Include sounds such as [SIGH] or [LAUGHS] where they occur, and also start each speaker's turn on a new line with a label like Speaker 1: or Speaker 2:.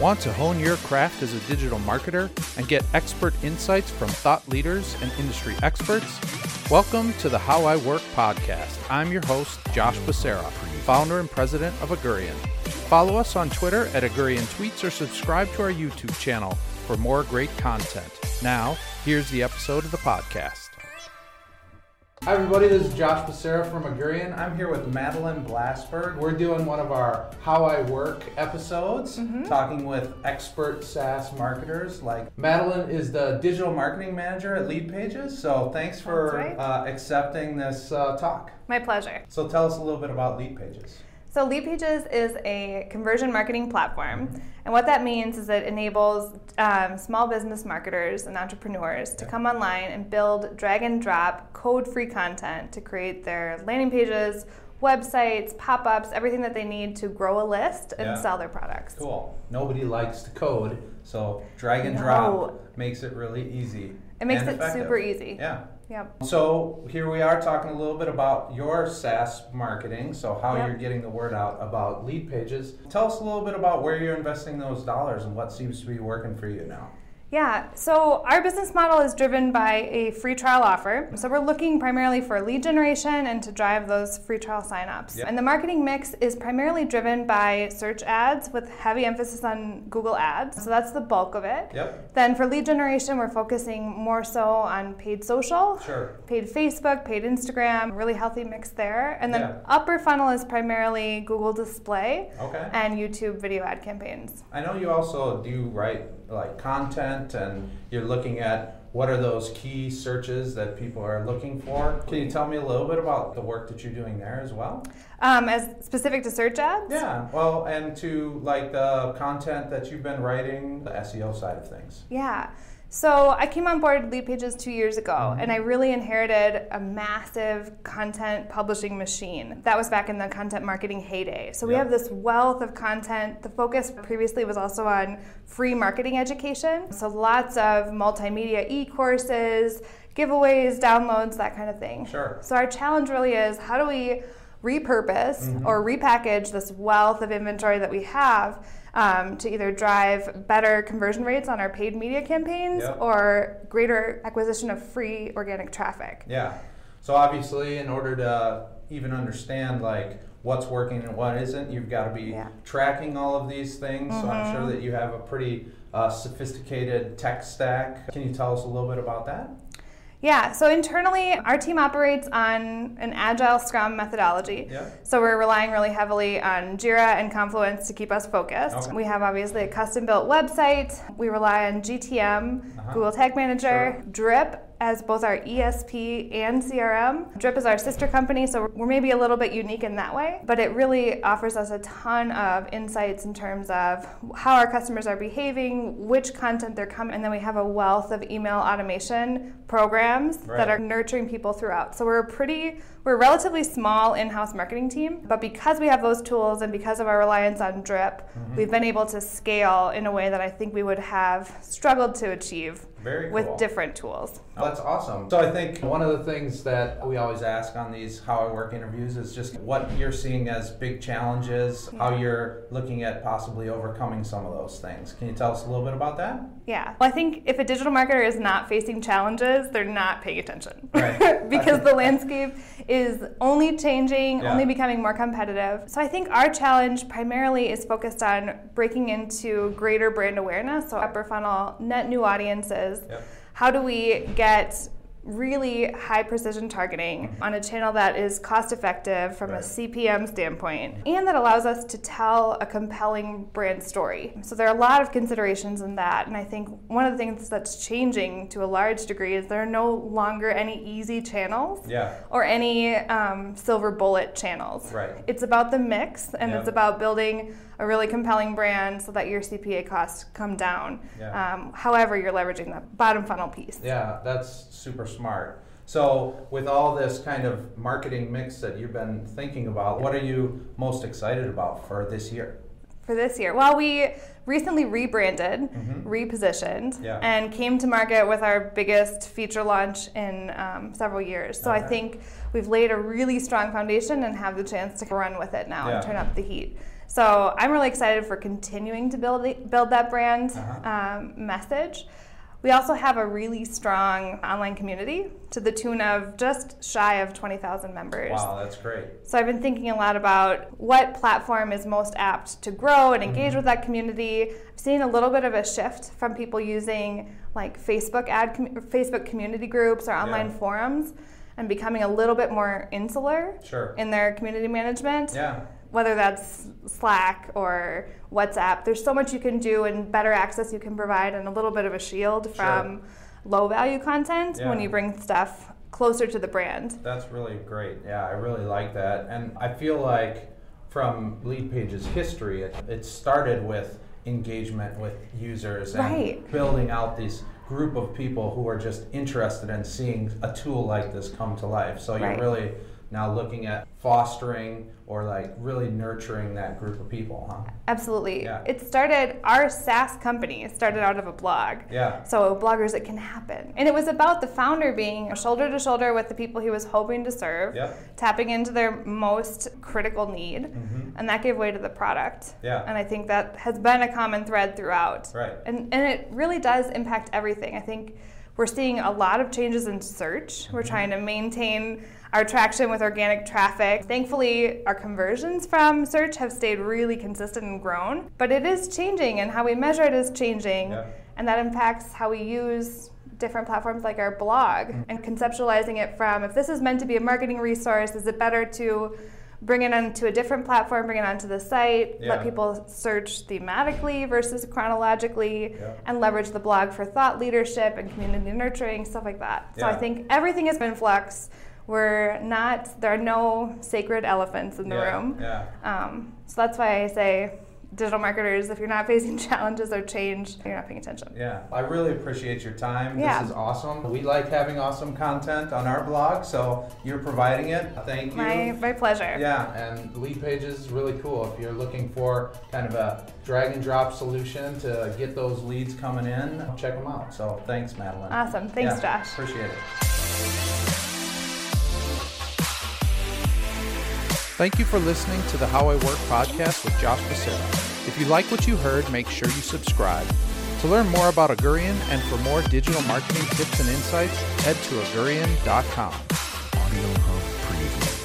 Speaker 1: Want to hone your craft as a digital marketer and get expert insights from thought leaders and industry experts? Welcome to the How I Work podcast. I'm your host, Josh Becerra, founder and president of Augurian. Follow us on Twitter at Augurian Tweets or subscribe to our YouTube channel for more great content. Now, here's the episode of the podcast. Hi, everybody. This is Josh Becerra from Augurian. I'm here with Madeline Blasberg. We're doing one of our How I Work episodes,
Speaker 2: Mm-hmm.
Speaker 1: talking with expert SaaS marketers. Like Madeline is the digital marketing manager at Leadpages. So thanks for
Speaker 2: right.
Speaker 1: uh, accepting this uh, talk.
Speaker 2: My pleasure.
Speaker 1: So tell us a little bit about Leadpages.
Speaker 2: So, Leadpages is a conversion marketing platform, and what that means is it enables um, small business marketers and entrepreneurs to come online and build drag and drop code free content to create their landing pages, websites, pop ups, everything that they need to grow a list and
Speaker 1: Yeah.
Speaker 2: sell their products.
Speaker 1: Cool. Nobody likes to code, so drag and
Speaker 2: No.
Speaker 1: drop makes it really easy.
Speaker 2: It makes it
Speaker 1: effective.
Speaker 2: super easy.
Speaker 1: Yeah.
Speaker 2: Yep.
Speaker 1: So here we are talking a little bit about your SaaS marketing, so how
Speaker 2: Yep.
Speaker 1: you're getting the word out about Leadpages. Tell us a little bit about where you're investing those dollars and what seems to be working for you now.
Speaker 2: Yeah, so our business model is driven by a free trial offer. So we're looking primarily for lead generation and to drive those free trial signups.
Speaker 1: Yep.
Speaker 2: And the marketing mix is primarily driven by search ads with heavy emphasis on Google Ads. So that's the bulk of it.
Speaker 1: Yep.
Speaker 2: Then for lead generation, we're focusing more so on paid social,
Speaker 1: Sure.
Speaker 2: paid Facebook, paid Instagram, really healthy mix there. And then
Speaker 1: Yeah.
Speaker 2: upper funnel is primarily Google display
Speaker 1: Okay.
Speaker 2: and YouTube video ad campaigns.
Speaker 1: I know you also do write like content and you're looking at what are those key searches that people are looking for. Can you tell me a little bit about the work that you're doing there as well?
Speaker 2: Um, as specific to search ads?
Speaker 1: Yeah, well, and to like the content that you've been writing, the SEO side of things.
Speaker 2: Yeah. So I came on board Leadpages two years ago,
Speaker 1: Mm-hmm.
Speaker 2: and I really inherited a massive content publishing machine. That was back in the content marketing heyday. So we have this wealth of content. The focus previously was also on free marketing education. So lots of multimedia e-courses, giveaways, downloads, that kind of thing.
Speaker 1: Sure.
Speaker 2: So our challenge really is how do we repurpose
Speaker 1: Mm-hmm.
Speaker 2: or repackage this wealth of inventory that we have um, to either drive better conversion rates on our paid media campaigns
Speaker 1: Yep.
Speaker 2: or greater acquisition of free organic traffic.
Speaker 1: Yeah. So obviously, in order to even understand like what's working and what isn't, you've got to be
Speaker 2: Yeah.
Speaker 1: tracking all of these things. So I'm sure that you have a pretty uh, sophisticated tech stack. Can you tell us a little bit about that?
Speaker 2: Yeah, so internally, our team operates on an agile scrum methodology.
Speaker 1: Yeah.
Speaker 2: So we're relying really heavily on Jira and Confluence to keep us focused.
Speaker 1: Okay.
Speaker 2: We have obviously a custom built website. We rely on GTM,
Speaker 1: Uh-huh.
Speaker 2: Google Tag Manager, Drip as both our ESP and CRM. Drip is our sister company, so we're maybe a little bit unique in that way, but it really offers us a ton of insights in terms of how our customers are behaving, which content they're coming, and then we have a wealth of email automation programs
Speaker 1: Right.
Speaker 2: that are nurturing people throughout. So we're a pretty, we're a relatively small in-house marketing team, but because we have those tools and because of our reliance on Drip,
Speaker 1: Mm-hmm.
Speaker 2: we've been able to scale in a way that I think we would have struggled to achieve
Speaker 1: Very
Speaker 2: with
Speaker 1: cool.
Speaker 2: different tools.
Speaker 1: Oh, that's awesome. So I think one of the things that we always ask on these how I work interviews is just what you're seeing as big challenges, how you're looking at possibly overcoming some of those things. Can you tell us a little bit about that?
Speaker 2: Yeah. Well, I think if a digital marketer is not facing challenges, they're not paying attention.
Speaker 1: Right. [LAUGHS]
Speaker 2: because the landscape is only changing,
Speaker 1: Yeah.
Speaker 2: only becoming more competitive. So I think our challenge primarily is focused on breaking into greater brand awareness, so upper funnel, net new audiences.
Speaker 1: Yep.
Speaker 2: How do we get really high precision targeting on a channel that is cost effective from
Speaker 1: Right.
Speaker 2: a CPM standpoint and that allows us to tell a compelling brand story. So there are a lot of considerations in that and I think one of the things that's changing to a large degree is there are no longer any easy channels
Speaker 1: Yeah.
Speaker 2: or any um, silver bullet channels.
Speaker 1: Right.
Speaker 2: It's about the mix and it's about building a really compelling brand so that your CPA costs come down.
Speaker 1: Yeah.
Speaker 2: Um, however, you're leveraging that bottom funnel piece.
Speaker 1: Yeah, that's super smart. So, with all this kind of marketing mix that you've been thinking about, what are you most excited about for this year?
Speaker 2: for this year? Well, we recently rebranded,
Speaker 1: Mhm.
Speaker 2: repositioned,
Speaker 1: Yeah.
Speaker 2: and came to market with our biggest feature launch in um, several years. So I think we've laid a really strong foundation and have the chance to run with it now
Speaker 1: Yeah.
Speaker 2: and turn up the heat. So I'm really excited for continuing to build build that brand
Speaker 1: Uh-huh.
Speaker 2: um, message. We also have a really strong online community to the tune of just shy of 20,000 members.
Speaker 1: Wow, that's great.
Speaker 2: So I've been thinking a lot about what platform is most apt to grow and engage
Speaker 1: Mm-hmm.
Speaker 2: with that community. I've seen a little bit of a shift from people using like Facebook ad com- Facebook community groups or online
Speaker 1: Yeah.
Speaker 2: forums and becoming a little bit more insular
Speaker 1: Sure.
Speaker 2: in their community management.
Speaker 1: Yeah.
Speaker 2: Whether that's Slack or WhatsApp, there's so much you can do and better access you can provide and a little bit of a shield from low value content when you bring stuff closer to the brand.
Speaker 1: That's really great. Yeah, I really like that. And I feel like from Lead Page's history, it, it started with engagement with users and
Speaker 2: Right.
Speaker 1: building out these group of people who are just interested in seeing a tool like this come to life. So you're really now looking at fostering or like really nurturing that group of people, huh?
Speaker 2: Absolutely.
Speaker 1: Yeah.
Speaker 2: It started, our SaaS company started out of a blog.
Speaker 1: Yeah.
Speaker 2: So, bloggers, it can happen. And it was about the founder being shoulder to shoulder with the people he was hoping to serve,
Speaker 1: Yep.
Speaker 2: tapping into their most critical need,
Speaker 1: Mhm.
Speaker 2: and that gave way to the product.
Speaker 1: Yeah.
Speaker 2: And I think that has been a common thread throughout.
Speaker 1: Right.
Speaker 2: And, and it really does impact everything. I think we're seeing a lot of changes in search. We're trying to maintain our traction with organic traffic. Thankfully, our conversions from search have stayed really consistent and grown, but it is changing, and how we measure it is changing,
Speaker 1: Yeah.
Speaker 2: and that impacts how we use different platforms like our blog
Speaker 1: Mm-hmm.
Speaker 2: and conceptualizing it from if this is meant to be a marketing resource, is it better to bring it onto a different platform, bring it onto the site,
Speaker 1: Yeah.
Speaker 2: let people search thematically versus chronologically,
Speaker 1: Yeah.
Speaker 2: and leverage the blog for thought leadership and community nurturing, stuff like that. So I think everything is in flux. We're not, there are no sacred elephants in the room. Um, so that's why I say, digital marketers, if you're not [LAUGHS] facing challenges or change, you're not paying attention.
Speaker 1: Yeah, I really appreciate your time.
Speaker 2: Yeah.
Speaker 1: This is awesome. We like having awesome content on our blog, so you're providing it. Thank you.
Speaker 2: My, my pleasure.
Speaker 1: Yeah, and Leadpages is really cool. If you're looking for kind of a drag and drop solution to get those leads coming in, check them out. So thanks, Madeline.
Speaker 2: Awesome. Thanks,
Speaker 1: Yeah,
Speaker 2: Josh.
Speaker 1: Appreciate it.
Speaker 3: Thank you for listening to the How I Work podcast with Josh Becerra. If you like what you heard, make sure you subscribe. To learn more about Augurian and for more digital marketing tips and insights, head to augurian.com.
Speaker 4: Audio Hub